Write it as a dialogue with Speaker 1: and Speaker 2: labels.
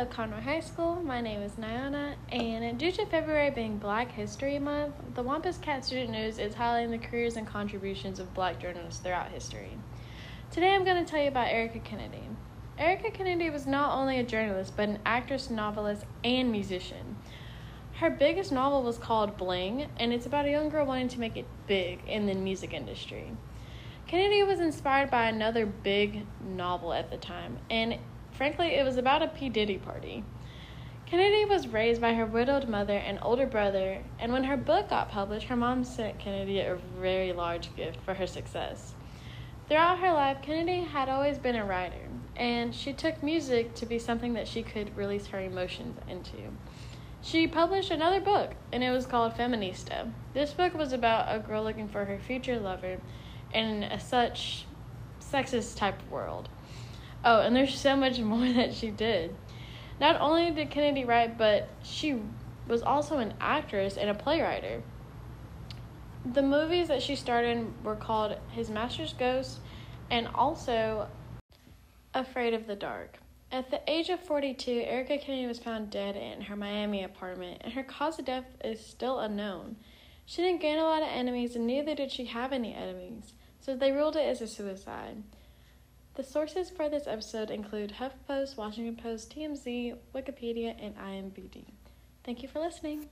Speaker 1: of Conroe High School. My name is Niyana, and due to February being Black History Month, the Wampus Cat Student News is highlighting the careers and contributions of black journalists throughout history. Today I'm going to tell you about Erica Kennedy. Erica Kennedy was not only a journalist, but an actress, novelist, and musician. Her biggest novel was called Bling, and it's about a young girl wanting to make it big in the music industry. Kennedy was inspired by another big novel at the time, and frankly, it was about a P. Diddy party. Kennedy was raised by her widowed mother and older brother, and when her book got published, her mom sent Kennedy a very large gift for her success. Throughout her life, Kennedy had always been a writer, and she took music to be something that she could release her emotions into. She published another book, and it was called Feminista. This book was about a girl looking for her future lover in a such sexist type world. Oh, and there's so much more that she did. Not only did Kennedy write, but she was also an actress and a playwright. The movies that she starred in were called His Master's Ghost and also Afraid of the Dark. At the age of 42, Erica Kennedy was found dead in her Miami apartment, and her cause of death is still unknown. She didn't gain a lot of enemies, and neither did she have any enemies, so they ruled it as a suicide. The sources for this episode include HuffPost, Washington Post, TMZ, Wikipedia, and IMBD. Thank you for listening.